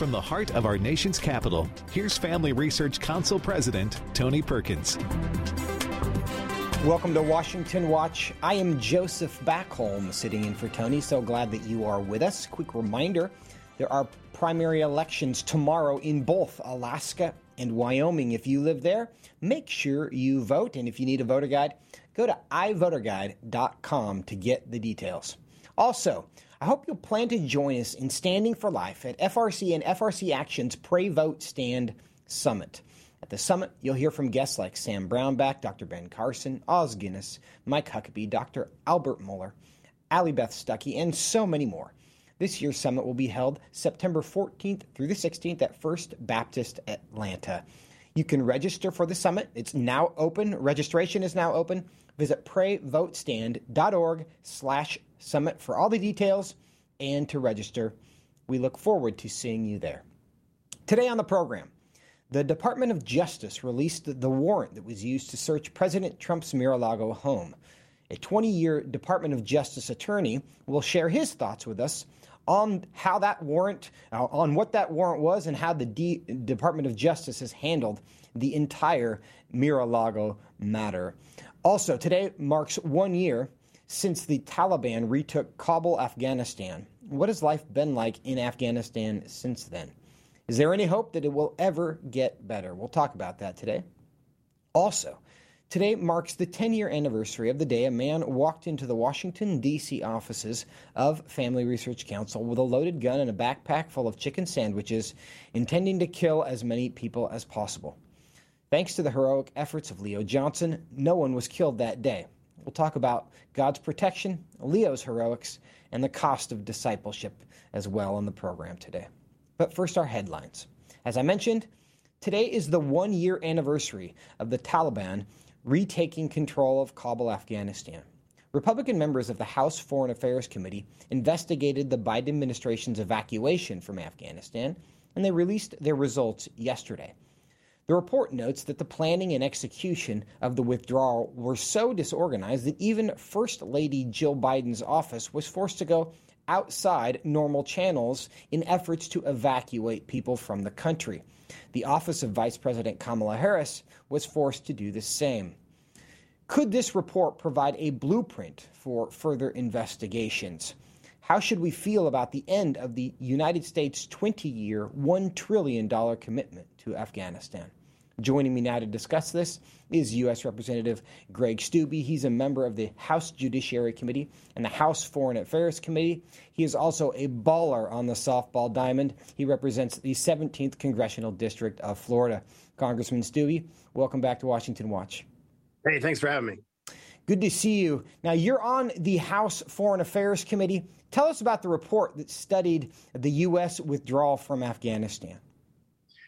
from the heart of our nation's capital, here's Family Research Council President Tony Perkins. Welcome to Washington Watch. I am Joseph Backholm sitting in for Tony. So glad that you are with us. Quick reminder there are primary elections tomorrow in both Alaska and Wyoming. If you live there, make sure you vote. And if you need a voter guide, go to ivoterguide.com to get the details. Also, I hope you'll plan to join us in Standing for Life at FRC and FRC Action's Pray Vote Stand Summit. At the summit, you'll hear from guests like Sam Brownback, Dr. Ben Carson, Os Guinness, Mike Huckabee, Dr. Albert Mohler, Allie Beth Stuckey, and so many more. This year's summit will be held September 14th through the 16th at First Baptist Atlanta. You can register for the summit. It's now open. Registration is now open. Visit prayvotestand.org slash summit for all the details and to register. We look forward to seeing you there. Today on the program, the Department of Justice released the warrant that was used to search President Trump's Mar-a-Lago home. A 20 year Department of Justice attorney will share his thoughts with us on how that warrant, uh, on what that warrant was, and how the D- Department of Justice has handled the entire Mar-a-Lago matter. Also, today marks one year since the Taliban retook Kabul, Afghanistan. What has life been like in Afghanistan since then? Is there any hope that it will ever get better? We'll talk about that today. Also, Today marks the 10 year anniversary of the day a man walked into the Washington, D.C. offices of Family Research Council with a loaded gun and a backpack full of chicken sandwiches, intending to kill as many people as possible. Thanks to the heroic efforts of Leo Johnson, no one was killed that day. We'll talk about God's protection, Leo's heroics, and the cost of discipleship as well on the program today. But first, our headlines. As I mentioned, today is the one year anniversary of the Taliban retaking control of Kabul, Afghanistan. Republican members of the House Foreign Affairs Committee investigated the Biden administration's evacuation from Afghanistan, and they released their results yesterday. The report notes that the planning and execution of the withdrawal were so disorganized that even First Lady Jill Biden's office was forced to go outside normal channels in efforts to evacuate people from the country. The office of Vice President Kamala Harris was forced to do the same. Could this report provide a blueprint for further investigations? How should we feel about the end of the United States 20 year, $1 trillion commitment to Afghanistan? Joining me now to discuss this is U.S. Representative Greg Steube. He's a member of the House Judiciary Committee and the House Foreign Affairs Committee. He is also a baller on the softball diamond. He represents the 17th Congressional District of Florida. Congressman Steube, welcome back to Washington Watch. Hey, thanks for having me. Good to see you. Now, you're on the House Foreign Affairs Committee. Tell us about the report that studied the U.S. withdrawal from Afghanistan.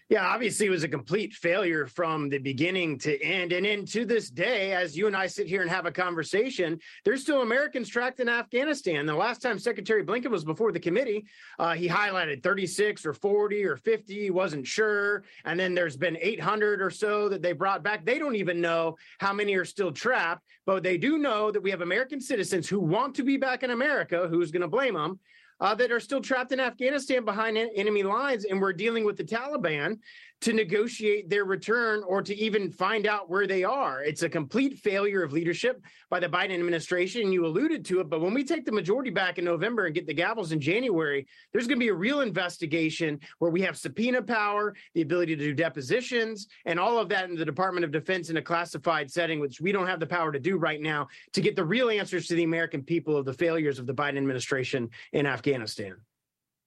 Yeah, obviously it was a complete failure from the beginning to end. And then to this day, as you and I sit here and have a conversation, there's still Americans trapped in Afghanistan. The last time Secretary Blinken was before the committee, uh, he highlighted 36 or 40 or 50, he wasn't sure. And then there's been 800 or so that they brought back. They don't even know how many are still trapped, but they do know that we have American citizens who want to be back in America. Who's going to blame them? Uh, that are still trapped in Afghanistan behind enemy lines, and we're dealing with the Taliban to negotiate their return or to even find out where they are. It's a complete failure of leadership by the Biden administration. You alluded to it, but when we take the majority back in November and get the gavels in January, there's going to be a real investigation where we have subpoena power, the ability to do depositions, and all of that in the Department of Defense in a classified setting, which we don't have the power to do right now to get the real answers to the American people of the failures of the Biden administration in Afghanistan.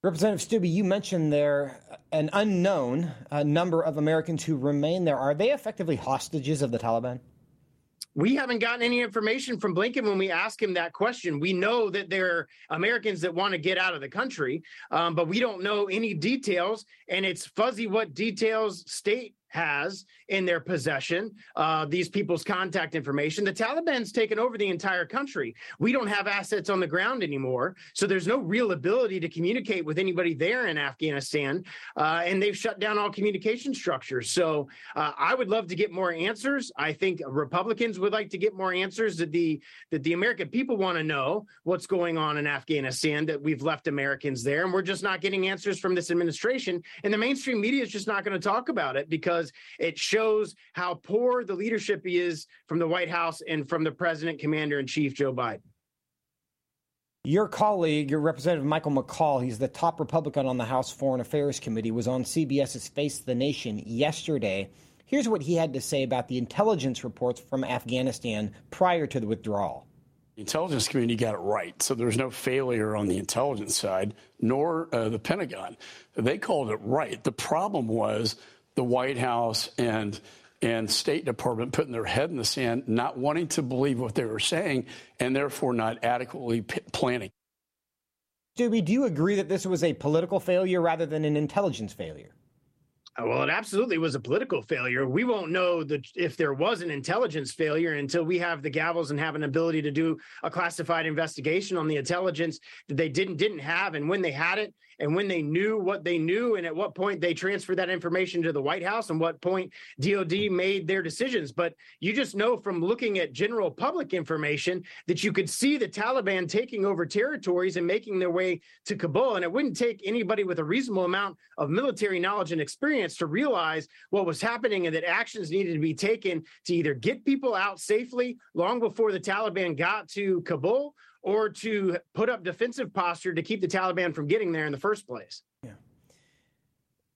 Representative Steube, you mentioned there an unknown uh, number of Americans who remain there. Are they effectively hostages of the Taliban? We haven't gotten any information from Blinken when we ask him that question. We know that there are Americans that want to get out of the country, um, but we don't know any details, and it's fuzzy what details state has in their possession uh, these people's contact information. The Taliban's taken over the entire country. We don't have assets on the ground anymore. So there's no real ability to communicate with anybody there in Afghanistan. Uh, and they've shut down all communication structures. So uh, I would love to get more answers. I think Republicans would like to get more answers that the that the American people want to know what's going on in Afghanistan, that we've left Americans there. And we're just not getting answers from this administration. And the mainstream media is just not going to talk about it because it shows how poor the leadership is from the White House and from the president, commander in chief, Joe Biden. Your colleague, your Representative Michael McCaul, he's the top Republican on the House Foreign Affairs Committee, was on CBS's Face the Nation yesterday. Here's what he had to say about the intelligence reports from Afghanistan prior to the withdrawal. The intelligence community got it right. So there's no failure on the intelligence side, nor uh, the Pentagon. They called it right. The problem was the White House and and State Department putting their head in the sand, not wanting to believe what they were saying, and therefore not adequately p- planning. Steube, do you agree that this was a political failure rather than an intelligence failure? Uh, well, it absolutely was a political failure. We won't know the, if there was an intelligence failure until we have the gavels and have an ability to do a classified investigation on the intelligence that they didn't didn't have, and when they had it, and when they knew what they knew and at what point they transferred that information to the White House and what point DOD made their decisions. But you just know from looking at general public information that you could see the Taliban taking over territories and making their way to Kabul. And it wouldn't take anybody with a reasonable amount of military knowledge and experience to realize what was happening and that actions needed to be taken to either get people out safely long before the Taliban got to Kabul or to put up defensive posture to keep the Taliban from getting there in the first place.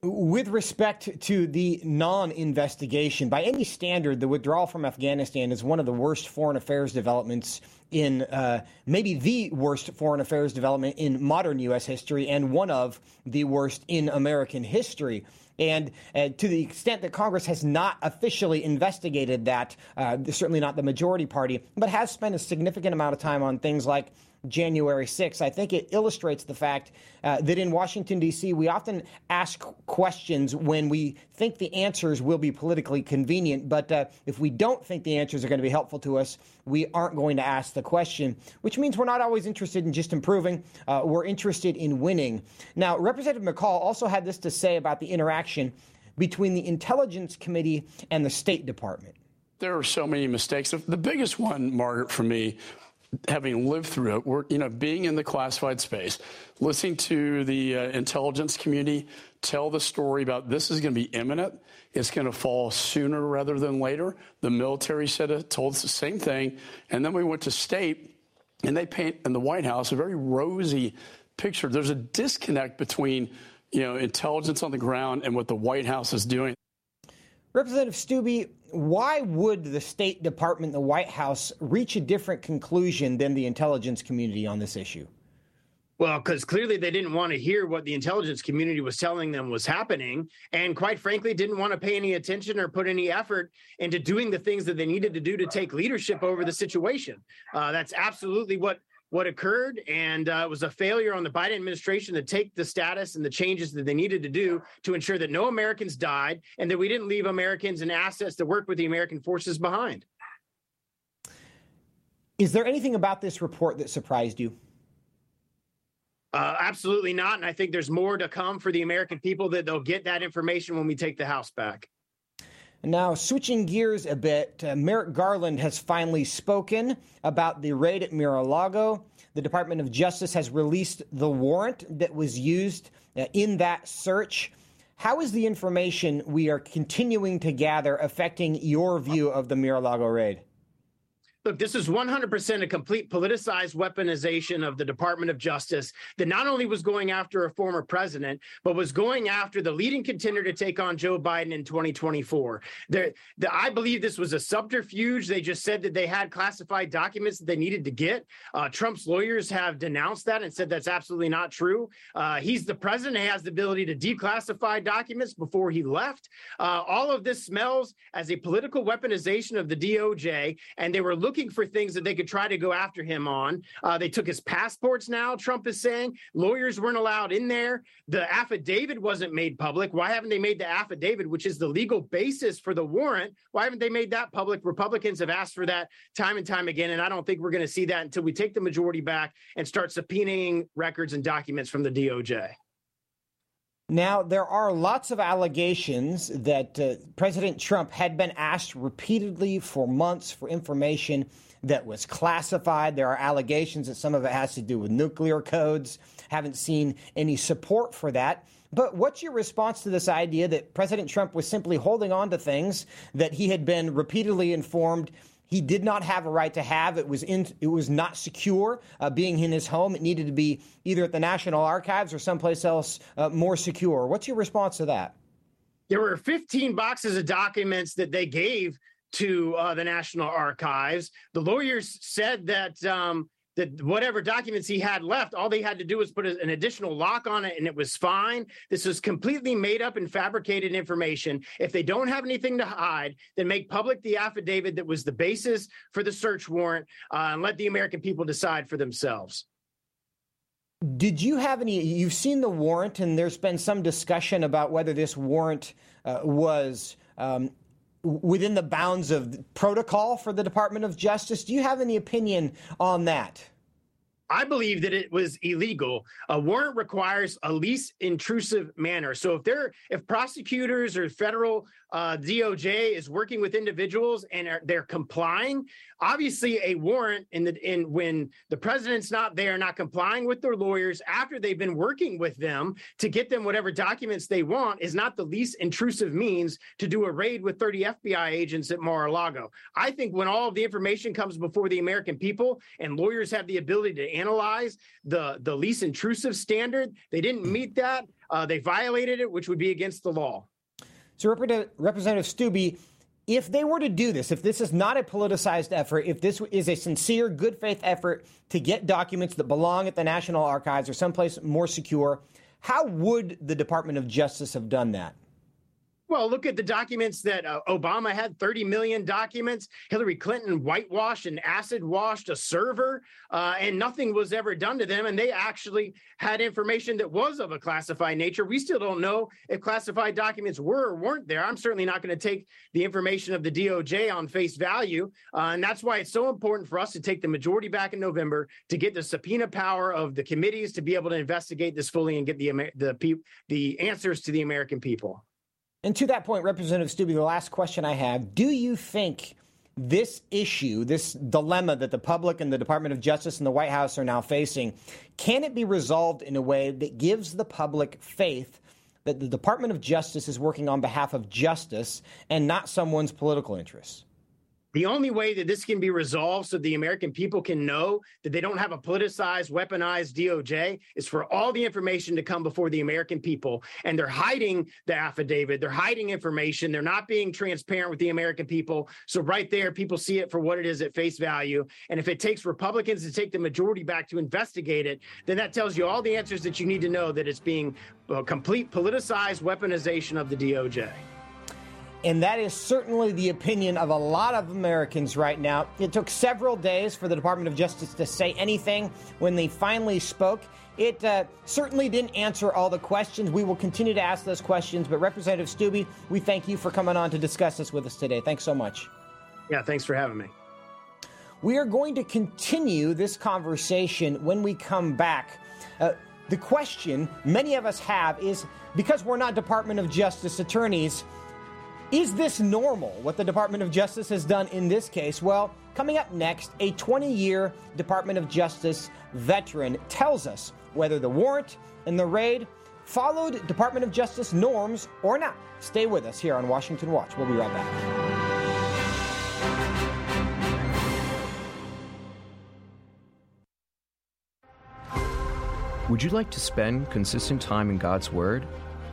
With respect to the non investigation, by any standard, the withdrawal from Afghanistan is one of the worst foreign affairs developments in uh, maybe the worst foreign affairs development in modern U.S. history and one of the worst in American history. And uh, to the extent that Congress has not officially investigated that, uh, certainly not the majority party, but has spent a significant amount of time on things like January 6th. I think it illustrates the fact uh, that in Washington, D.C., we often ask questions when we think the answers will be politically convenient. But uh, if we don't think the answers are going to be helpful to us, we aren't going to ask the question, which means we're not always interested in just improving. Uh, we're interested in winning. Now, Representative McCaul also had this to say about the interaction between the Intelligence Committee and the State Department. There are so many mistakes. The biggest one, Margaret, for me, having lived through it, we're, you know, being in the classified space, listening to the uh, intelligence community tell the story about this is going to be imminent. It's going to fall sooner rather than later. The military said it, told us the same thing. And then we went to state, and they paint in the White House a very rosy picture. There's a disconnect between, you know, intelligence on the ground and what the White House is doing. Representative Steube, why would the State Department, the White House, reach a different conclusion than the intelligence community on this issue? Well, because clearly they didn't want to hear what the intelligence community was telling them was happening. And quite frankly, didn't want to pay any attention or put any effort into doing the things that they needed to do to take leadership over the situation. Uh, that's absolutely what what occurred, and uh, it was a failure on the Biden administration to take the status and the changes that they needed to do to ensure that no Americans died and that we didn't leave Americans and assets to work with the American forces behind. Is there anything about this report that surprised you? Uh, absolutely not. And I think there's more to come for the American people that they'll get that information when we take the House back. Now, switching gears a bit, uh, Merrick Garland has finally spoken about the raid at Mar a Lago. The Department of Justice has released the warrant that was used uh, in that search. How is the information we are continuing to gather affecting your view of the Mar a Lago raid? Look, this is 100% a complete politicized weaponization of the Department of Justice that not only was going after a former president, but was going after the leading contender to take on Joe Biden in 2024. The, the, I believe this was a subterfuge. They just said that they had classified documents that they needed to get. Uh, Trump's lawyers have denounced that and said that's absolutely not true. Uh, he's the president, he has the ability to declassify documents before he left. Uh, all of this smells as a political weaponization of the DOJ, and they were looking looking for things that they could try to go after him on. Uh, they took his passports now, Trump is saying. Lawyers weren't allowed in there. The affidavit wasn't made public. Why haven't they made the affidavit, which is the legal basis for the warrant? Why haven't they made that public? Republicans have asked for that time and time again. And I don't think we're going to see that until we take the majority back and start subpoenaing records and documents from the DOJ. Now, there are lots of allegations that uh, President Trump had been asked repeatedly for months for information that was classified. There are allegations that some of it has to do with nuclear codes. Haven't seen any support for that. But what's your response to this idea that President Trump was simply holding on to things that he had been repeatedly informed he did not have a right to have. It was in, it was not secure uh, being in his home. It needed to be either at the National Archives or someplace else uh, more secure. What's your response to that? There were 15 boxes of documents that they gave to uh, the National Archives. The lawyers said that um, that whatever documents he had left, all they had to do was put an additional lock on it and it was fine. This was completely made up and fabricated information. If they don't have anything to hide, then make public the affidavit that was the basis for the search warrant uh, and let the American people decide for themselves. Did you have any? You've seen the warrant, and there's been some discussion about whether this warrant uh, was um, within the bounds of protocol for the Department of Justice. Do you have any opinion on that? I believe that it was illegal. A warrant requires a least intrusive manner. So if they're if prosecutors or federal uh, DOJ is working with individuals and are, they're complying, obviously a warrant in the in when the president's not there, not complying with their lawyers after they've been working with them to get them whatever documents they want is not the least intrusive means to do a raid with 30 FBI agents at Mar-a-Lago. I think when all of the information comes before the American people and lawyers have the ability to analyze the the least intrusive standard, they didn't meet that. Uh, they violated it, which would be against the law. So, Representative Steube, if they were to do this, if this is not a politicized effort, if this is a sincere, good faith effort to get documents that belong at the National Archives or someplace more secure, how would the Department of Justice have done that? Well, look at the documents that uh, Obama had 30 million documents. Hillary Clinton whitewashed and acid washed a server, uh, and nothing was ever done to them. And they actually had information that was of a classified nature. We still don't know if classified documents were or weren't there. I'm certainly not going to take the information of the DOJ on face value. Uh, and that's why it's so important for us to take the majority back in November to get the subpoena power of the committees to be able to investigate this fully and get the, the, the answers to the American people. And to that point, Representative Steube, the last question I have do you think this issue, this dilemma that the public and the Department of Justice and the White House are now facing, can it be resolved in a way that gives the public faith that the Department of Justice is working on behalf of justice and not someone's political interests? The only way that this can be resolved so the American people can know that they don't have a politicized, weaponized DOJ is for all the information to come before the American people. And they're hiding the affidavit, they're hiding information, they're not being transparent with the American people. So, right there, people see it for what it is at face value. And if it takes Republicans to take the majority back to investigate it, then that tells you all the answers that you need to know that it's being a complete politicized weaponization of the DOJ. And that is certainly the opinion of a lot of Americans right now. It took several days for the Department of Justice to say anything. When they finally spoke, it uh, certainly didn't answer all the questions. We will continue to ask those questions. But, Representative Steube, we thank you for coming on to discuss this with us today. Thanks so much. Yeah, thanks for having me. We are going to continue this conversation when we come back. Uh, the question many of us have is because we're not Department of Justice attorneys, is this normal, what the Department of Justice has done in this case? Well, coming up next, a 20 year Department of Justice veteran tells us whether the warrant and the raid followed Department of Justice norms or not. Stay with us here on Washington Watch. We'll be right back. Would you like to spend consistent time in God's Word?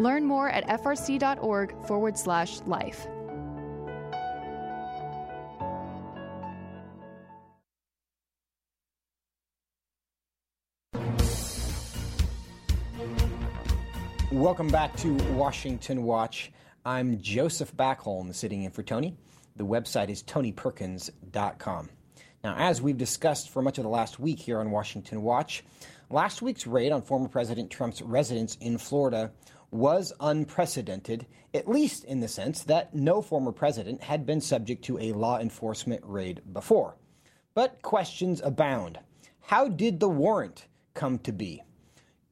Learn more at frc.org forward slash life. Welcome back to Washington Watch. I'm Joseph Backholm, sitting in for Tony. The website is tonyperkins.com. Now, as we've discussed for much of the last week here on Washington Watch, last week's raid on former President Trump's residence in Florida was unprecedented, at least in the sense that no former president had been subject to a law enforcement raid before. But questions abound. How did the warrant come to be?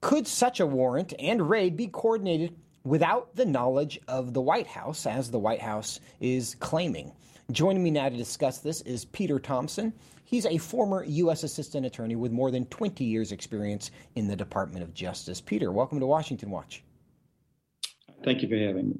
Could such a warrant and raid be coordinated without the knowledge of the White House, as the White House is claiming? Joining me now to discuss this is Peter Thompson. He's a former U.S. Assistant Attorney with more than 20 years' experience in the Department of Justice. Peter, welcome to Washington Watch. Thank you for having me.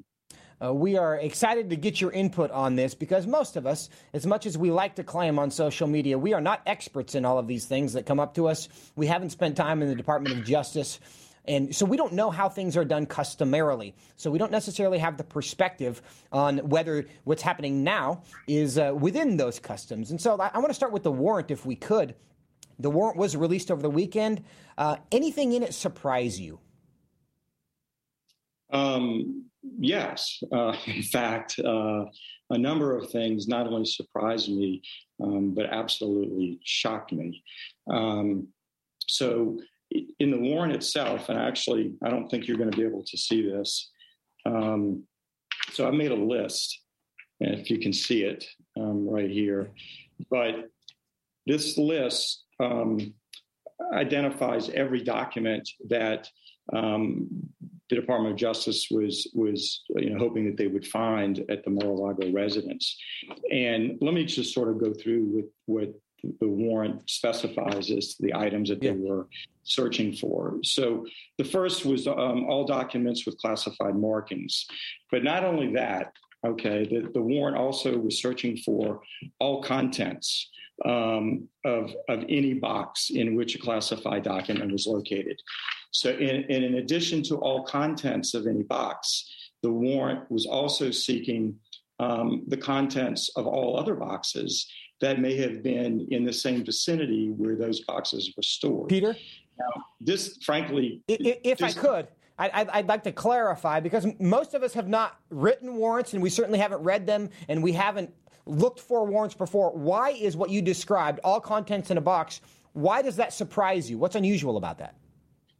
Uh, we are excited to get your input on this because most of us, as much as we like to claim on social media, we are not experts in all of these things that come up to us. We haven't spent time in the Department of Justice. And so we don't know how things are done customarily. So we don't necessarily have the perspective on whether what's happening now is uh, within those customs. And so I, I want to start with the warrant, if we could. The warrant was released over the weekend. Uh, anything in it surprise you? Um, yes. Uh, in fact, uh, a number of things not only surprised me, um, but absolutely shocked me. Um, so, in the warrant itself, and actually, I don't think you're going to be able to see this. Um, so, I made a list, and if you can see it um, right here. But this list um, identifies every document that um, the Department of Justice was was you know hoping that they would find at the Mar-a-Lago residence. And let me just sort of go through with what the warrant specifies as the items that yeah. they were searching for. So the first was um, all documents with classified markings, but not only that. Okay, the, the warrant also was searching for all contents um, of, of any box in which a classified document was located. So, in, in addition to all contents of any box, the warrant was also seeking um, the contents of all other boxes that may have been in the same vicinity where those boxes were stored. Peter? Now, this, frankly, if, if I could, I'd, I'd, like to clarify because most of us have not written warrants and we certainly haven't read them and we haven't looked for warrants before. Why is what you described, all contents in a box, why does that surprise you? What's unusual about that?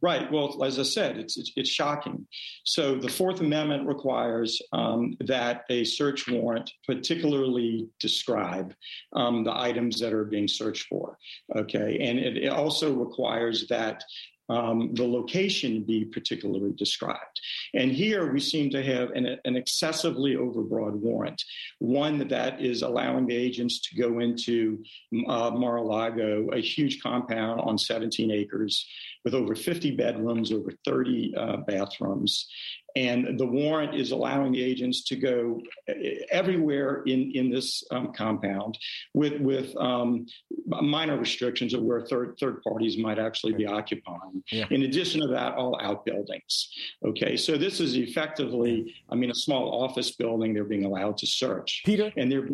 Right. Well, as I said, it's it's, it's shocking. So the Fourth Amendment requires um, that a search warrant particularly describe um, the items that are being searched for. Okay, and it, it also requires that um, the location be particularly described. And here we seem to have an, an, excessively overbroad warrant, one that is allowing the agents to go into uh, Mar-a-Lago, a huge compound on 17 acres with over 50 bedrooms, over 30 uh, bathrooms, and the warrant is allowing the agents to go uh, everywhere in, in this um, compound with, with um, minor restrictions of where third, third parties might actually be occupying. Yeah. In addition to that, all outbuildings. Okay, so this is effectively, I mean, a small office building they're being allowed to search. Peter? And they're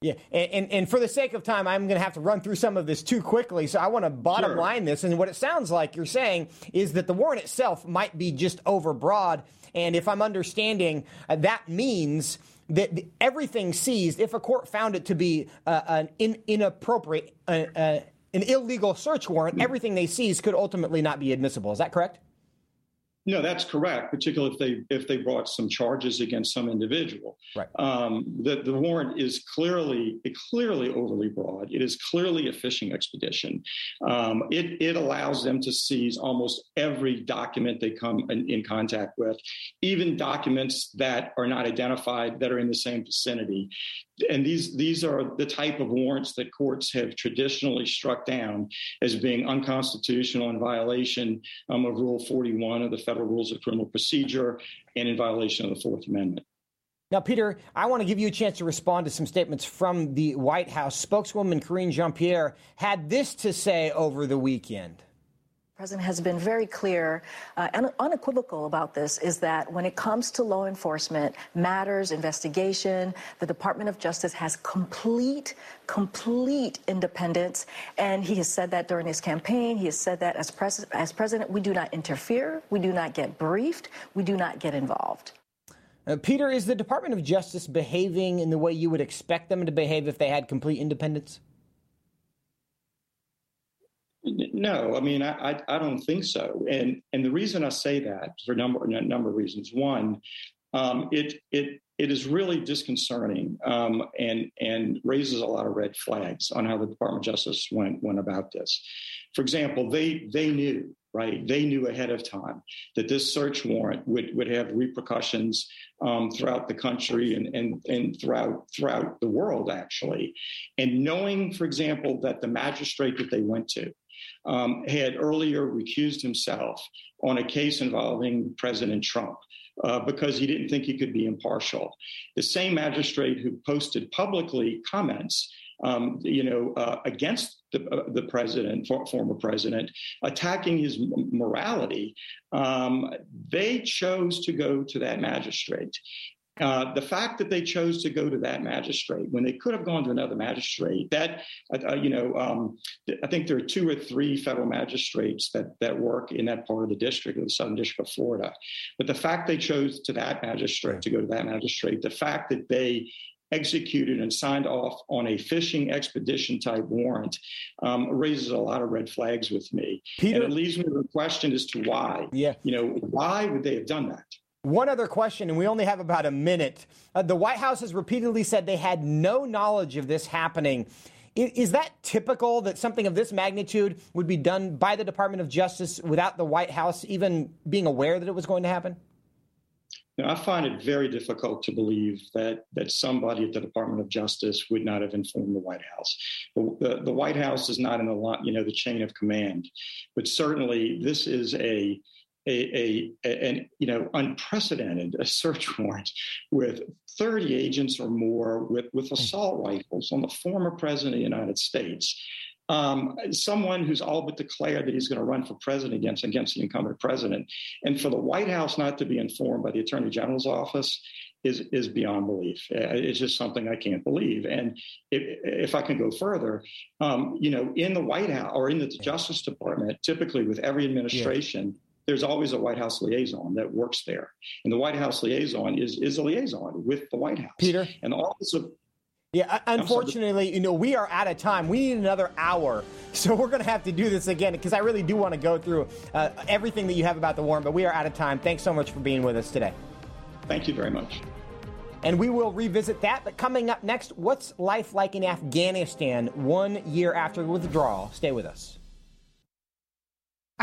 yeah, and, and, and, for the sake of time, I'm going to have to run through some of this too quickly. So I want to bottom sure. line this. And what it sounds like you're saying is that the warrant itself might be just overbroad. And if I'm understanding, uh, that means that the, everything seized, if a court found it to be uh, an in, inappropriate, uh, uh, an illegal search warrant, mm. everything they seized could ultimately not be admissible. Is that correct? No, that's correct. Particularly if they if they brought some charges against some individual. Right. Um, the the warrant is clearly clearly overly broad. It is clearly a fishing expedition. Um, it it allows them to seize almost every document they come in, in, contact with, even documents that are not identified that are in the same vicinity and these these are the type of warrants that courts have traditionally struck down as being unconstitutional in violation um, of Rule 41 of the Federal Rules of Criminal Procedure and in violation of the Fourth Amendment. Now, Peter, I want to give you a chance to respond to some statements from the White House. Spokeswoman Karine Jean Pierre had this to say over the weekend. President has been very clear uh, and unequivocal about this is that when it comes to law enforcement matters, investigation, the Department of Justice has complete, complete independence. And he has said that during his campaign. He has said that as, pres- as president, we do not interfere, we do not get briefed, we do not get involved. Uh, Peter, is the Department of Justice behaving in the way you would expect them to behave if they had complete independence? No, I mean, I, I, I, don't think so. And and the reason I say that for a number, a number of reasons. One, um, it it it is really disconcerting um, and and raises a lot of red flags on how the Department of Justice went went about this. For example, they they knew right they knew ahead of time that this search warrant would would have repercussions um, throughout the country and and and throughout throughout the world actually, and knowing, for example, that the magistrate that they went to um, had earlier recused himself on a case involving President Trump. Uh, because he didn't think he could be impartial. The same magistrate who posted publicly comments um, you know, uh, against the, uh, the president, for, former president, attacking his morality, um, they chose to go to that magistrate. Uh, the fact that they chose to go to that magistrate when they could have gone to another magistrate, that uh, uh, you know, um, I think there are two or three federal magistrates that that work in that part of the district, of the Southern District of Florida. But the fact they chose to that magistrate to go to that magistrate, the fact that they executed and signed off on a fishing expedition type warrant um, raises a lot of red flags with me. Peter, and it leaves me with a question as to why. Yeah. You know, why would they have done that? One other question, and we only have about a minute. Uh, the White House has repeatedly said they had no knowledge of this happening. Is, is that typical that something of this magnitude would be done by the Department of Justice without the White House even being aware that it was going to happen? I find it very difficult to believe that that somebody at the Department of Justice would not have informed the White House. The, the, the White House is not in the you know the chain of command, but certainly this is a a, a, an you know unprecedented search warrant with 30 agents or more with, with assault rifles on the former president of the United States. Um, someone who's all but declared that he's going to run for president against against the incumbent president, and for the White House not to be informed by the Attorney General's office is is beyond belief. Uh, it's just something I can't believe. And if, if I can go further, um, you know, in the White House or in the Justice Department, typically with every administration. There's always a White House liaison that works there, and the White House liaison is is a liaison with the White House. Peter, and the Office of yeah, unfortunately, you know, we are out of time. We need another hour. So we're going to have to do this again because I really do want to go through uh, everything that you have about the war, but we are out of time. Thanks so much for being with us today. Thank you very much. And we will revisit that. But coming up next, what's life like in Afghanistan one year after the withdrawal? Stay with us.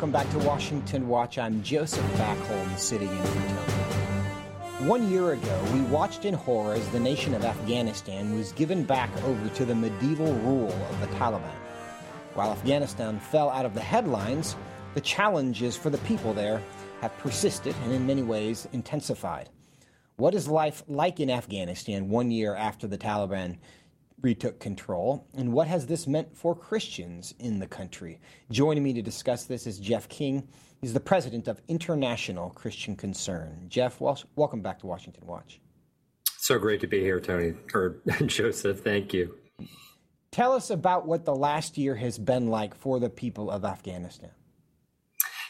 Welcome back to Washington Watch. I'm Joseph Backholm, sitting in for Tony. One year ago, we watched in horror as the nation of Afghanistan was given back over to the medieval rule of the Taliban. While Afghanistan fell out of the headlines, the challenges for the people there have persisted and in many ways intensified. What is life like in Afghanistan one year after the Taliban retook control, and what has this meant for Christians in the country? Joining me to discuss this is Jeff King. He's the president of International Christian Concern. Jeff, wel- welcome back to Washington Watch. So great to be here, Tony, or Joseph. Thank you. Tell us about what the last year has been like for the people of Afghanistan.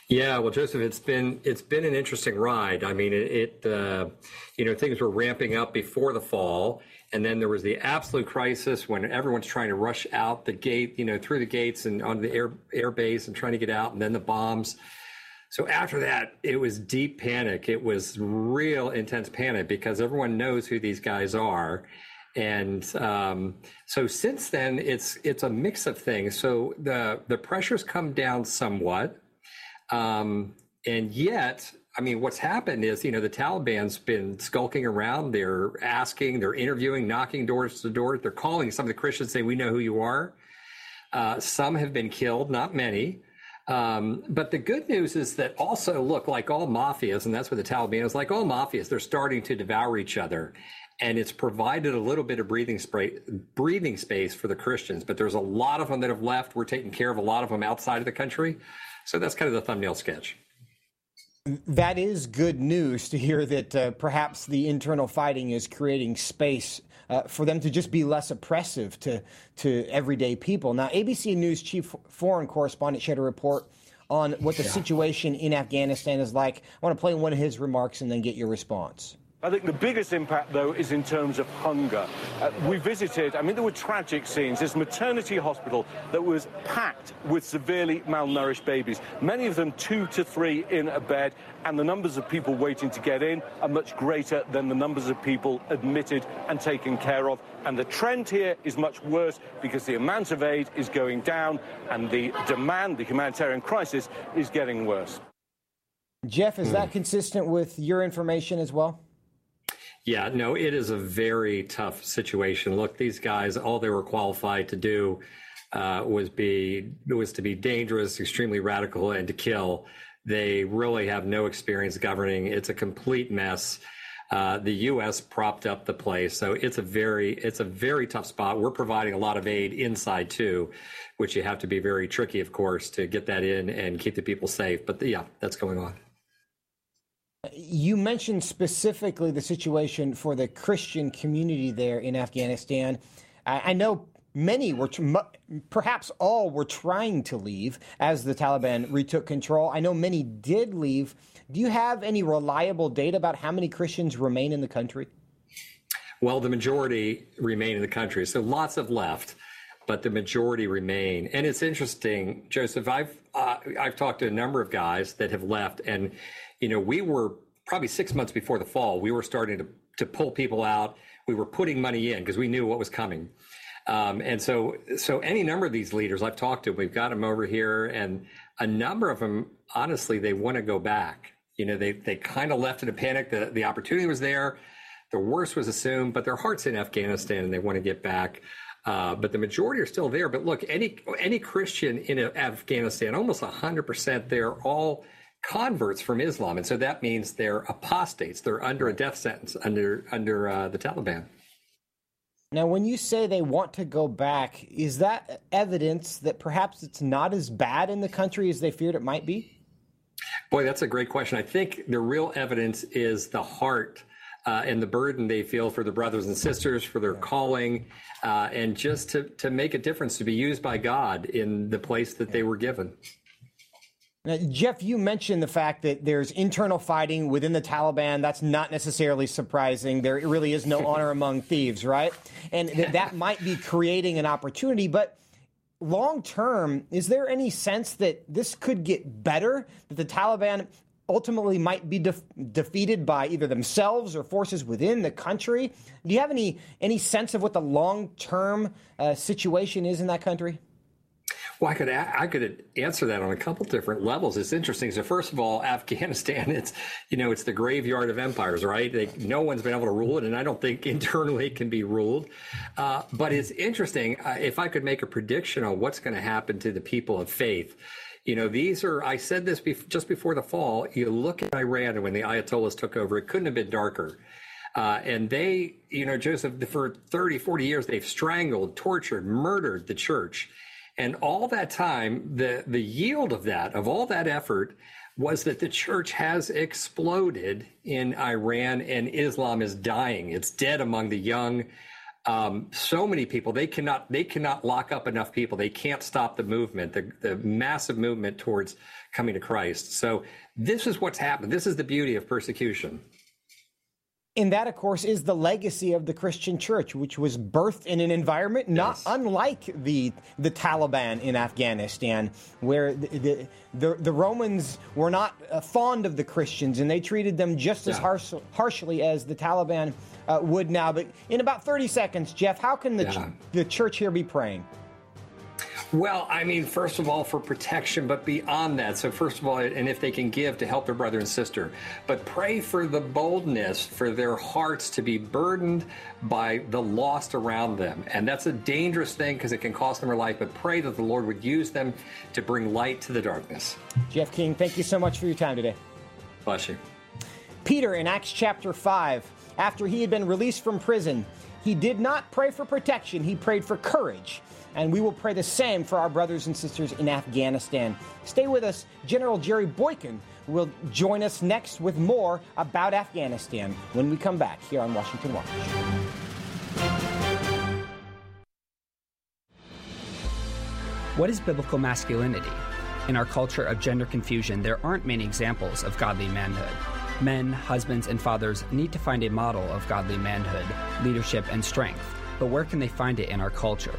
Yeah, well, Joseph, it's been it's been an interesting ride. I mean, it, it uh, you know things were ramping up before the fall, and then there was the absolute crisis when everyone's trying to rush out the gate, you know, through the gates and onto the air air base and trying to get out, and then the bombs. So after that, it was deep panic. It was real intense panic because everyone knows who these guys are. And um, so since then, it's it's a mix of things. So the the pressure's come down somewhat. Um, and yet, I mean, what's happened is, you know, the Taliban's been skulking around. They're asking, they're interviewing, knocking doors to doors. They're calling some of the Christians, say, "We know who you are." Uh, some have been killed, not many. Um, but the good news is that also, look, like all mafias, and that's what the Taliban is like all mafias, they're starting to devour each other. And it's provided a little bit of breathing, spray, breathing space for the Christians. But there's a lot of them that have left. We're taking care of a lot of them outside of the country. So that's kind of the thumbnail sketch. That is good news to hear that uh, perhaps the internal fighting is creating space uh, for them to just be less oppressive to, to everyday people. Now, ABC News chief foreign correspondent shared a report on what the yeah. situation in Afghanistan is like. I want to play one of his remarks and then get your response. I think the biggest impact, though, is in terms of hunger. Uh, we visited, I mean, there were tragic scenes. This maternity hospital that was packed with severely malnourished babies, many of them two to three in a bed, and the numbers of people waiting to get in are much greater than the numbers of people admitted and taken care of. And the trend here is much worse because the amount of aid is going down and the demand, the humanitarian crisis, is getting worse. Jeff, is that consistent with your information as well? Yeah, no, it is a very tough situation. Look, these guys, all they were qualified to do uh, was be was to be dangerous, extremely radical, and to kill. They really have no experience governing. It's a complete mess. Uh, the U.S. propped up the place, so it's a very it's a very tough spot. We're providing a lot of aid inside too, which you have to be very tricky, of course, to get that in and keep the people safe. But yeah, that's going on. You mentioned specifically the situation for the Christian community there in Afghanistan. I, know many were, perhaps all were trying to leave as the Taliban retook control. I know many did leave. Do you have any reliable data about how many Christians remain in the country? Well, the majority remain in the country. So lots have left, but the majority remain. And it's interesting, Joseph. I've uh, I've talked to a number of guys that have left, and you know, we were probably six months before the fall, we were starting to, to pull people out. We were putting money in because we knew what was coming. Um, and so, so any number of these leaders I've talked to, we've got them over here, and a number of them, honestly, they want to go back. You know, they they kind of left in a panic. The the opportunity was there, the worst was assumed, but their hearts in Afghanistan, and they want to get back. Uh, but the majority are still there. But look, any any Christian in Afghanistan, almost hundred percent, they're all converts from Islam, and so that means they're apostates. They're under a death sentence under under uh, the Taliban. Now, when you say they want to go back, is that evidence that perhaps it's not as bad in the country as they feared it might be? Boy, that's a great question. I think the real evidence is the heart uh, and the burden they feel for their brothers and sisters, for their calling, uh, and just to, to make a difference, to be used by God in the place that they were given. Now, Jeff, you mentioned the fact that there's internal fighting within the Taliban. That's not necessarily surprising. There really is no honor among thieves, right? And th- that might be creating an opportunity. But long term, is there any sense that this could get better? That the Taliban ultimately might be de- defeated by either themselves or forces within the country? Do you have any any sense of what the long term uh, situation is in that country? Well, I could I could answer that on a couple different levels. It's interesting. So first of all, Afghanistan, it's you know it's the graveyard of empires, right? They, no one's been able to rule it, and I don't think internally it can be ruled. Uh, but it's interesting. Uh, if I could make a prediction on what's going to happen to the people of faith, you know, these are. I said this be- just before the fall. You look at Iran when the Ayatollahs took over, it couldn't have been darker. Uh, and they, you know, Joseph, for 30, 40 years, they've strangled, tortured, murdered the church. And all that time, the, the yield of that, of all that effort, was that the church has exploded in Iran and Islam is dying. It's dead among the young. Um, so many people they cannot they cannot lock up enough people. They can't stop the movement, the, the massive movement towards coming to Christ. So this is what's happened. This is the beauty of persecution. And that, of course, is the legacy of the Christian church, which was birthed in an environment not yes. unlike the, the Taliban in Afghanistan, where the, the, the, the Romans were not uh, fond of the Christians and they treated them just as yeah. harsh, harshly as the Taliban uh, would now. But in about 30 seconds, Jeff, how can the, yeah. ch- the church here be praying? Well, I mean, first of all, for protection, but beyond that. So, first of all, and if they can give to help their brother and sister, but pray for the boldness for their hearts to be burdened by the lost around them. And that's a dangerous thing because it can cost them their life, but pray that the Lord would use them to bring light to the darkness. Jeff King, thank you so much for your time today. Bless you. Peter in Acts chapter 5, after he had been released from prison, he did not pray for protection, he prayed for courage and we will pray the same for our brothers and sisters in Afghanistan. Stay with us. General Jerry Boykin will join us next with more about Afghanistan when we come back here on Washington Watch. What is biblical masculinity? In our culture of gender confusion, there aren't many examples of godly manhood. Men, husbands, and fathers need to find a model of godly manhood, leadership, and strength. But where can they find it in our culture?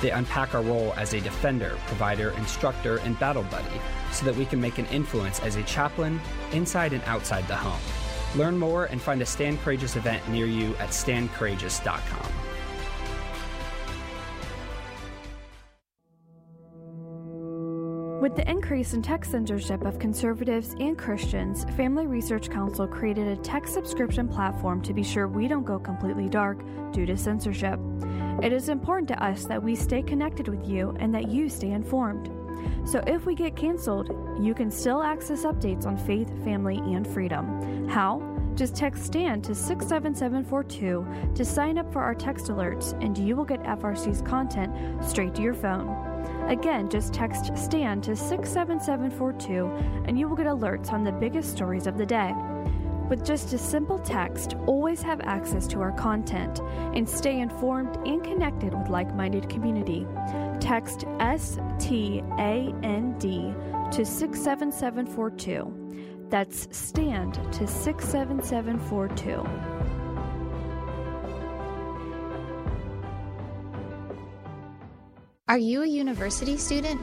They unpack our role as a defender, provider, instructor, and battle buddy so that we can make an influence as a chaplain inside and outside the home. Learn more and find a Stand Courageous event near you at standcourageous.com. With the increase in tech censorship of conservatives and Christians, Family Research Council created a tech subscription platform to be sure we don't go completely dark due to censorship. It is important to us that we stay connected with you and that you stay informed. So if we get canceled, you can still access updates on faith, family, and freedom. How? Just text STAND to 67742 to sign up for our text alerts, and you will get FRC's content straight to your phone. Again, just text STAND to 67742 and you will get alerts on the biggest stories of the day. With just a simple text, always have access to our content and stay informed and connected with like minded community. Text S T A N D to 67742. That's STAND to 67742. Are you a university student?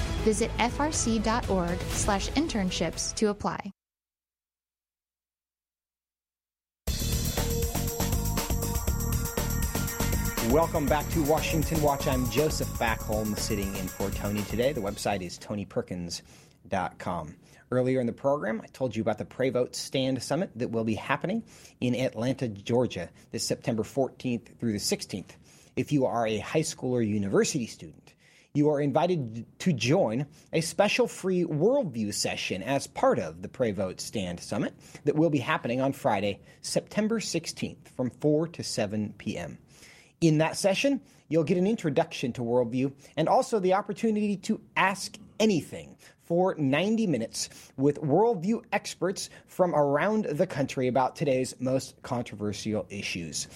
Visit frc.org slash internships to apply. Welcome back to Washington Watch. I'm Joseph Backholm sitting in for Tony today. The website is tonyperkins.com. Earlier in the program, I told you about the Pray Vote Stand Summit that will be happening in Atlanta, Georgia, this September 14th through the 16th. If you are a high school or university student, you are invited to join a special free worldview session as part of the Pray Vote Stand Summit that will be happening on Friday, September 16th from 4 to 7 p.m. In that session, you'll get an introduction to worldview and also the opportunity to ask anything for 90 minutes with worldview experts from around the country about today's most controversial issues.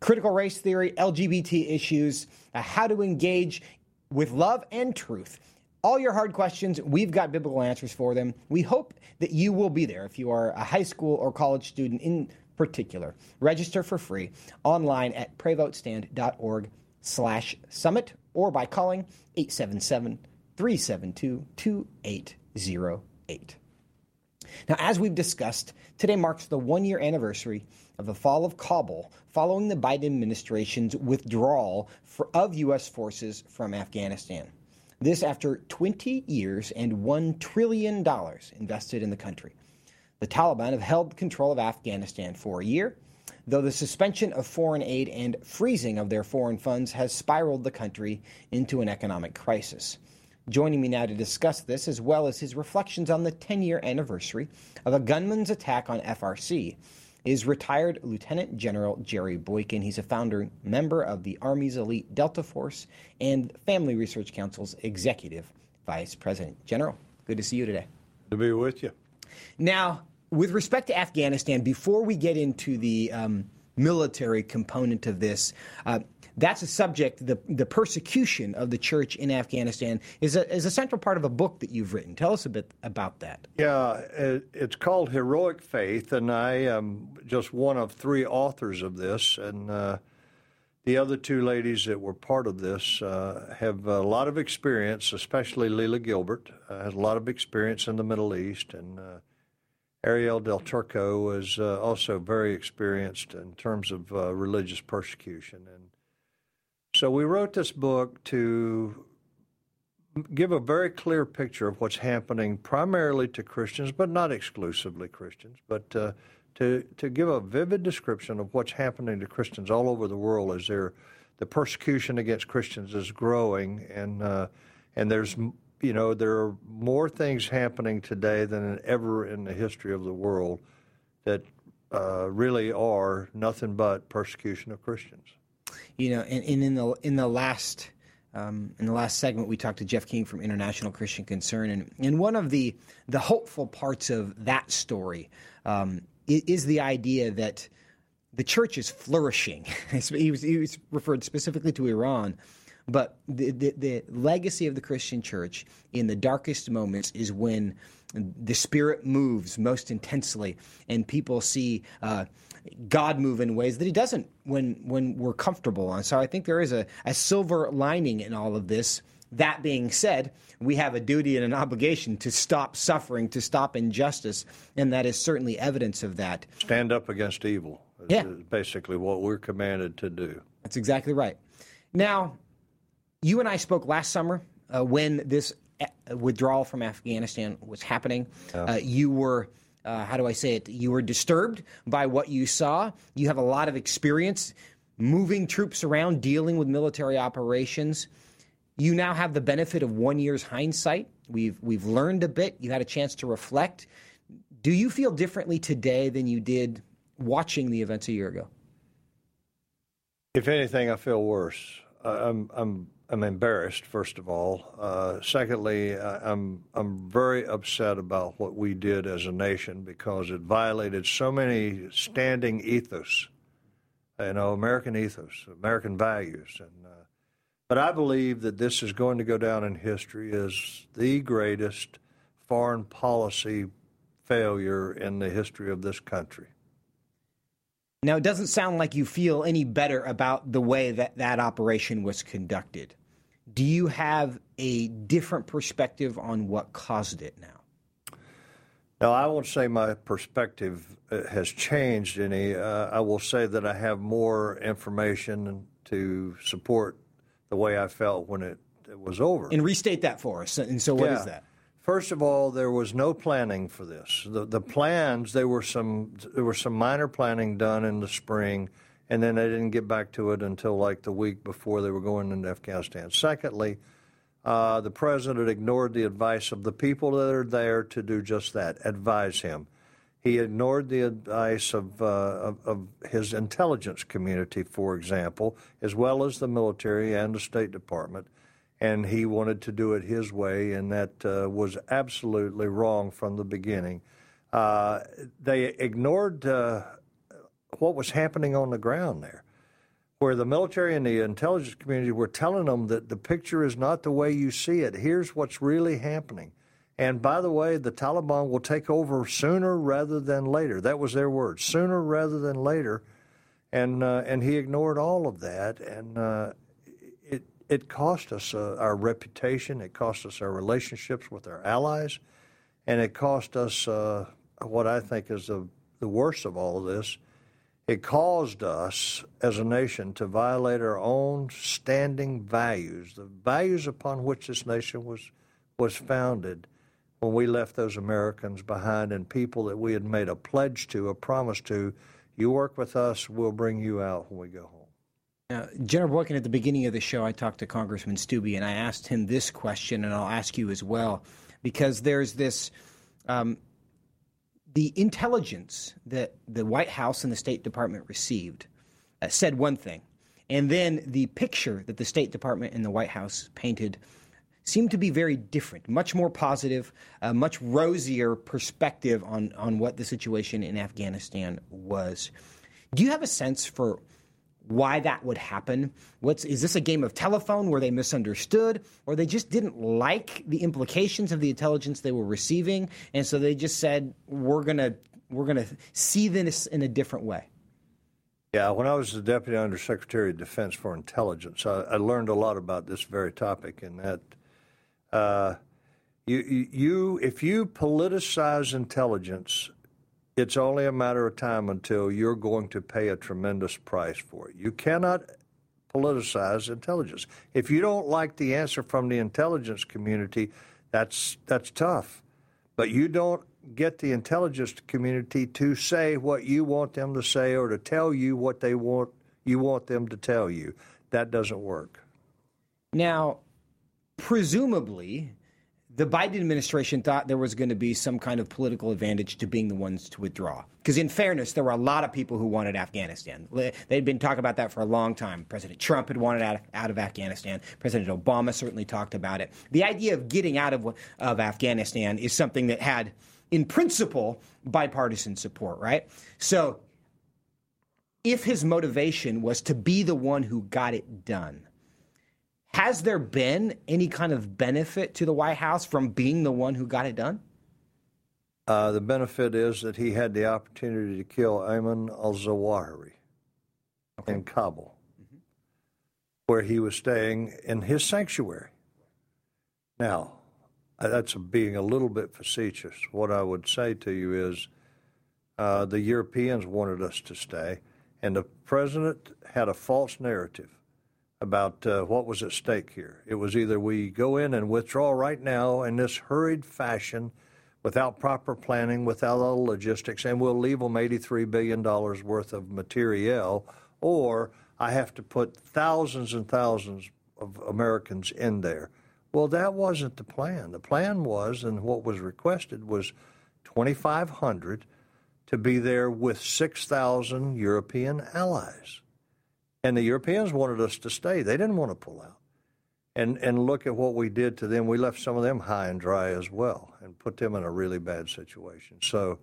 Critical race theory, LGBT issues, uh, how to engage with love and truth. All your hard questions, we've got biblical answers for them. We hope that you will be there if you are a high school or college student in particular. Register for free online at prayvotestand.org slash summit or by calling 877 372 2808. Now, as we've discussed, today marks the one year anniversary of the fall of Kabul following the Biden administration's withdrawal for, of U.S. forces from Afghanistan. This after 20 years and $1 trillion invested in the country. The Taliban have held control of Afghanistan for a year, though the suspension of foreign aid and freezing of their foreign funds has spiraled the country into an economic crisis. Joining me now to discuss this, as well as his reflections on the 10 year anniversary of a gunman's attack on FRC, is retired Lieutenant General Jerry Boykin. He's a founder member of the Army's elite Delta Force and Family Research Council's executive vice president. General, good to see you today. To be with you. Now, with respect to Afghanistan, before we get into the um, military component of this. Uh, that's a subject. The the persecution of the church in Afghanistan is a is a central part of a book that you've written. Tell us a bit about that. Yeah, it's called Heroic Faith, and I am just one of three authors of this, and. Uh, the other two ladies that were part of this uh, have a lot of experience, especially Lela Gilbert uh, has a lot of experience in the Middle East, and uh, Arielle Del Turco was uh, also very experienced in terms of uh, religious persecution. And so we wrote this book to give a very clear picture of what's happening primarily to Christians, but not exclusively Christians, but uh, to, to give a vivid description of what's happening to Christians all over the world as they the persecution against Christians is growing, and uh, and there's you know there are more things happening today than ever in the history of the world that uh, really are nothing but persecution of Christians. You know, and, and in the in the last. Um, in the last segment, we talked to Jeff King from International Christian Concern, and, and one of the the hopeful parts of that story um, is the idea that the church is flourishing. he, was, he was referred specifically to Iran, but the, the, the, legacy of the Christian church in the darkest moments is when the Spirit moves most intensely and people see uh, God move in ways that He doesn't when, when we're comfortable. And so I think there is a, a silver lining in all of this that being said, we have a duty and an obligation to stop suffering, to stop injustice, and that is certainly evidence of that. Stand up against evil. Yeah. Is basically what we're commanded to do. That's exactly right. Now, you and I spoke last summer uh, when this uh, withdrawal from Afghanistan was happening. Yeah. Uh, you were. Uh, how do I say it? You were disturbed by what you saw. You have a lot of experience moving troops around, dealing with military operations. You now have the benefit of one year's hindsight. We've we've learned a bit. You had a chance to reflect. Do you feel differently today than you did watching the events a year ago? If anything, I feel worse. I'm I'm I'm embarrassed. First of all, uh, secondly, I'm I'm very upset about what we did as a nation because it violated so many standing ethos, you know, American ethos, American values, and but I believe that this is going to go down in history as the greatest foreign policy failure in the history of this country. Now, it doesn't sound like you feel any better about the way that that operation was conducted. Do you have a different perspective on what caused it now? Now, I won't say my perspective uh, has changed any. Uh, I will say that I have more information to support the way I felt when it, it was over. And restate that for us. And so, what yeah. is that? First of all, there was no planning for this. The, the plans there were some there was some minor planning done in the spring, and then they didn't get back to it until like the week before they were going into Afghanistan. Secondly, uh, the president ignored the advice of the people that are there to do just that. Advise him. He ignored the advice of, uh, of, of, his intelligence community, for example, as well as the military and the State Department, and he wanted to do it his way, and that uh, was absolutely wrong from the beginning. Uh, they ignored uh, what was happening on the ground there, where the military and the intelligence community were telling them that the picture is not the way you see it. Here's what's really happening. And by the way, the Taliban will take over sooner rather than later. That was their word, sooner rather than later. And uh, and he ignored all of that, and uh, it it cost us uh, our reputation. It cost us our relationships with our allies, and it cost us uh, what I think is the the worst of all of this. It caused us as a nation to violate our own standing values, the values upon which this nation was was founded when we left those Americans behind and people that we had made a pledge to, a promise to. You work with us, we'll bring you out when we go home. Now, General Boykin, at the beginning of the show, I talked to Congressman Steube, and I asked him this question, and I'll ask you as well, because there's this um, the intelligence that the White House and the State Department received uh, said one thing, and then the picture that the State Department and the White House painted seemed to be very different, much more positive, a much rosier perspective on, on what the situation in Afghanistan was. Do you have a sense for why that would happen? What's is this a game of telephone where they misunderstood, or they just didn't like the implications of the intelligence they were receiving, and so they just said we're gonna we're gonna see this in a different way? Yeah, when I was the Deputy Undersecretary of Defense for Intelligence, I, I learned a lot about this very topic. And that, uh, you, you, if you politicize intelligence, it's only a matter of time until you're going to pay a tremendous price for it. You cannot politicize intelligence. If you don't like the answer from the intelligence community, that's that's tough. But you don't get the intelligence community to say what you want them to say or to tell you what they want you want them to tell you. That doesn't work. Now, presumably, the Biden administration thought there was going to be some kind of political advantage to being the ones to withdraw. Because, in fairness, there were a lot of people who wanted Afghanistan. They'd been talking about that for a long time. President Trump had wanted out, out of Afghanistan. President Obama certainly talked about it. The idea of getting out of, of Afghanistan is something that had in principle, bipartisan support, right? So if his motivation was to be the one who got it done, has there been any kind of benefit to the White House from being the one who got it done? Uh, the benefit is that he had the opportunity to kill Ayman al Zawahiri okay. in Kabul, mm-hmm. where he was staying in his sanctuary. Now, that's being a little bit facetious. What I would say to you is uh, the Europeans wanted us to stay, and the president had a false narrative about uh, what was at stake here. It was either we go in and withdraw right now in this hurried fashion without proper planning, without all logistics, and we'll leave them $83 billion worth of materiel, or I have to put thousands and thousands of Americans in there. Well, that wasn't the plan. The plan was, and what was requested was 2,500 to be there with 6,000 European allies. And the Europeans wanted us to stay. They didn't want to pull out. And, and look at what we did to them. We left some of them high and dry as well and put them in a really bad situation. So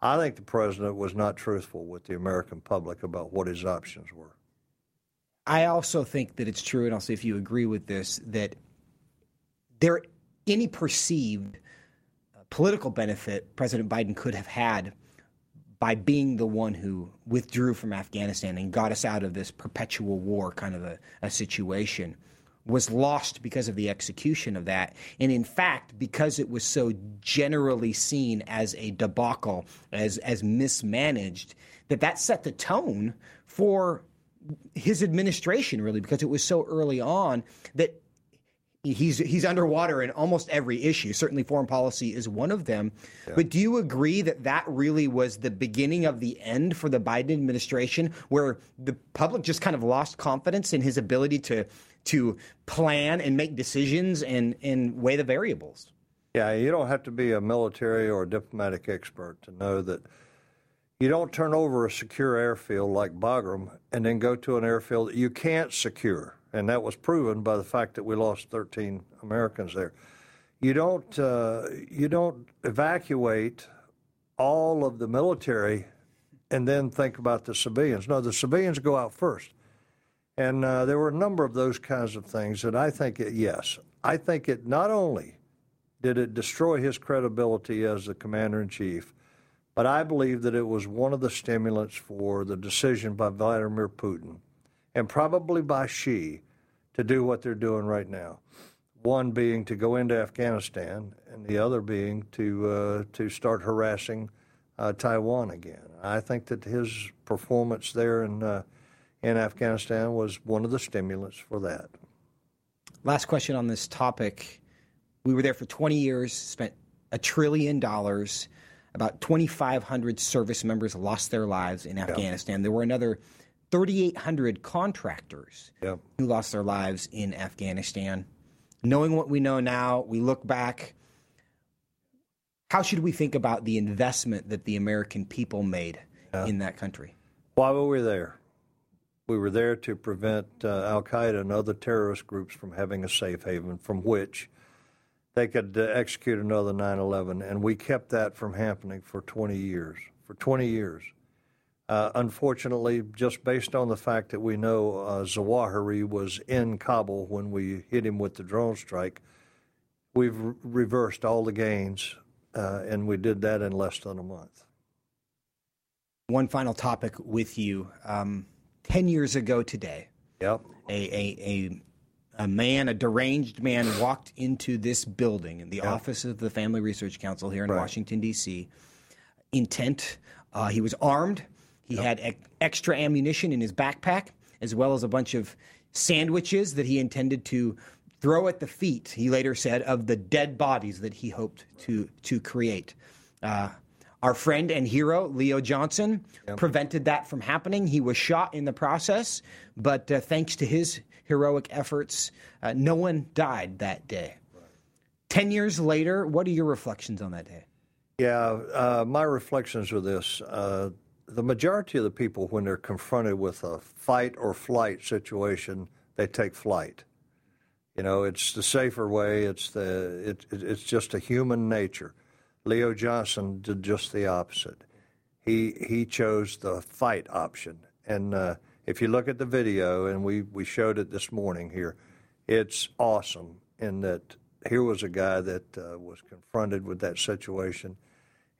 I think the president was not truthful with the American public about what his options were. I also think that it's true, and I'll see if you agree with this, that there any perceived uh, political benefit President Biden could have had by being the one who withdrew from Afghanistan and got us out of this perpetual war kind of a, a situation was lost because of the execution of that. And in fact, because it was so generally seen as a debacle, as, as mismanaged, that that set the tone for his administration, really, because it was so early on that he's he's underwater in almost every issue. Certainly, foreign policy is one of them. Yeah. But do you agree that that really was the beginning of the end for the Biden administration, where the public just kind of lost confidence in his ability to to plan and make decisions and and weigh the variables? Yeah, you don't have to be a military or a diplomatic expert to know that. You don't turn over a secure airfield like Bagram and then go to an airfield that you can't secure and that was proven by the fact that we lost 13 Americans there. You don't uh, you don't evacuate all of the military and then think about the civilians. No, the civilians go out first. And uh, there were a number of those kinds of things that I think, it, yes, I think it not only did it destroy his credibility as the commander in chief, but I believe that it was one of the stimulants for the decision by Vladimir Putin and probably by Xi to do what they're doing right now. One being to go into Afghanistan, and the other being to uh, to start harassing uh, Taiwan again. I think that his performance there in uh, in Afghanistan was one of the stimulants for that. Last question on this topic: We were there for 20 years, spent a trillion dollars. About 2,500 service members lost their lives in Afghanistan. Yeah. There were another 3,800 contractors yep. who lost their lives in Afghanistan. Knowing what we know now, we look back. How should we think about the investment that the American people made yeah. in that country? Why were we there? We were there to prevent uh, Al Qaeda and other terrorist groups from having a safe haven from which they could uh, execute another 9 11. And we kept that from happening for 20 years. For 20 years. Uh, unfortunately, just based on the fact that we know uh, Zawahiri was in Kabul when we hit him with the drone strike, we've re- reversed all the gains, uh, and we did that in less than a month. One final topic with you. Um, Ten years ago today, yep. a, a, a a man, a deranged man, walked into this building in the yeah. office of the Family Research Council here in right. Washington, D.C. Intent. Uh, he was armed. He yep. had e- extra ammunition in his backpack, as well as a bunch of sandwiches that he intended to throw at the feet, he later said, of the dead bodies that he hoped to, to create. Uh, our friend and hero, Leo Johnson, yep. prevented that from happening. He was shot in the process, but uh, thanks to his heroic efforts. Uh, no one died that day. Right. Ten years later, what are your reflections on that day? Yeah, uh, my reflections are this. The majority of the people, when they're confronted with a fight or flight situation, they take flight. You know, it's the safer way. It's the it, it, it's just a human nature. Leo Johnson did just the opposite. He he chose the fight option, and uh, if you look at the video, and we, we showed it this morning here, it's awesome in that here was a guy that uh, was confronted with that situation,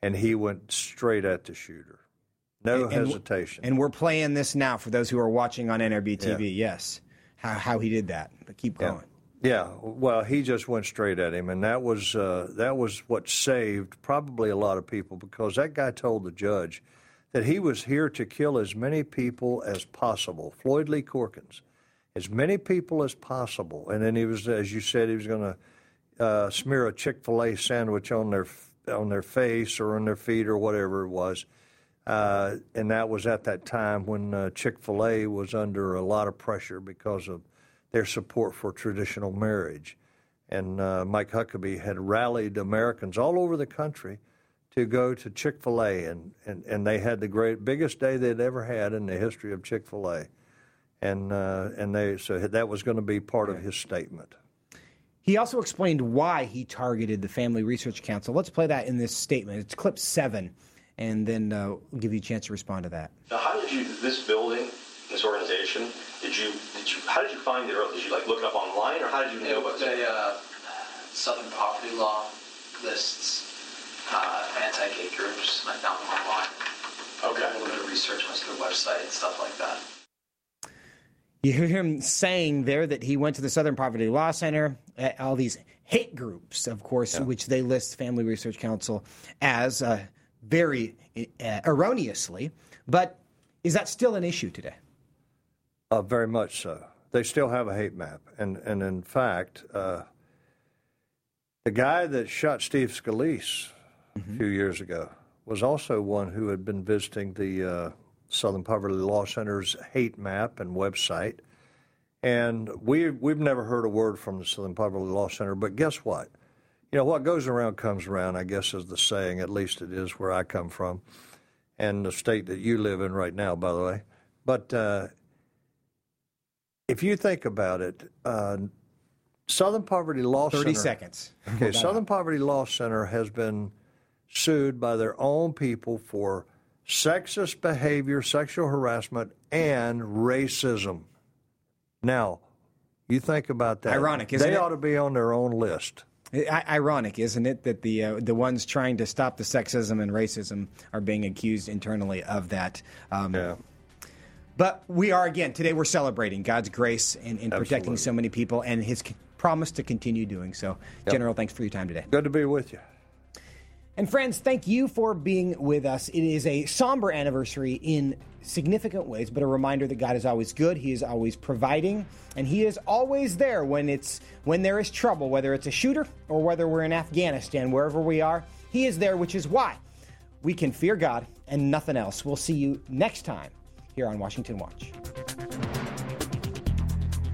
and he went straight at the shooter. No and, hesitation. And we're playing this now for those who are watching on NRB TV. Yeah. Yes, how, how he did that. But keep going. Yeah. yeah. well, he just went straight at him, and that was uh, that was what saved probably a lot of people because that guy told the judge – that he was here to kill as many people as possible. Floyd Lee Corkins, as many people as possible. And then he was, as you said, he was going to uh, smear a Chick Fil A sandwich on their on their face or on their feet or whatever it was. Uh, and that was at that time when uh, Chick Fil A was under a lot of pressure because of their support for traditional marriage. And uh, Mike Huckabee had rallied Americans all over the country to go to Chick fil A, and, and, and they had the great, biggest day they'd ever had in the history of Chick fil A. And, uh, and they, so that was going to be part of his statement. He also explained why he targeted the Family Research Council. Let's play that in this statement. It's clip seven, and then uh, we'll give you a chance to respond to that. Now, how did you, this building, this organization, did you, did you, how did you find it early? Did you like look it up online, or how did you know about it? The uh, Southern Poverty Law lists uh, anti-gay groups. I found them online. Okay. A little bit of research, went to their website and stuff like that. You hear him saying there that he went to the Southern Poverty Law Center, all these hate groups, of course, yeah. which they list Family Research Council as uh, very uh, erroneously. But is that still an issue today? Uh, very much so. They still have a hate map, and and in fact, uh, the guy that shot Steve Scalise mm-hmm. a few years ago, was also one who had been visiting the uh, Southern Poverty Law Center's hate map and website. And we, we've never heard a word from the Southern Poverty Law Center, but guess what? You know, what goes around comes around, I guess is the saying, at least it is where I come from, and the state that you live in right now, by the way. But uh, if you think about it, uh, Southern Poverty Law 30 Center. 30 seconds. Okay, Southern Poverty Law Center has been sued by their own people for sexist behavior, sexual harassment, and racism. Now, you think about that. Ironic, isn't they it? They ought to be on their own list. Ironic, isn't it, that the uh, the ones trying to stop the sexism and racism are being accused internally of that? Um, yeah. But we are again today. We're celebrating God's grace in, in protecting so many people and His promise to continue doing so. Yep. General, thanks for your time today. Good to be with you. And friends, thank you for being with us. It is a somber anniversary in significant ways, but a reminder that God is always good. He is always providing, and He is always there when it's when there is trouble, whether it's a shooter or whether we're in Afghanistan, wherever we are. He is there, which is why we can fear God and nothing else. We'll see you next time here on Washington Watch.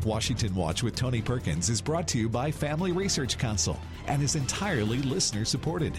Washington Watch with Tony Perkins is brought to you by Family Research Council and is entirely listener supported.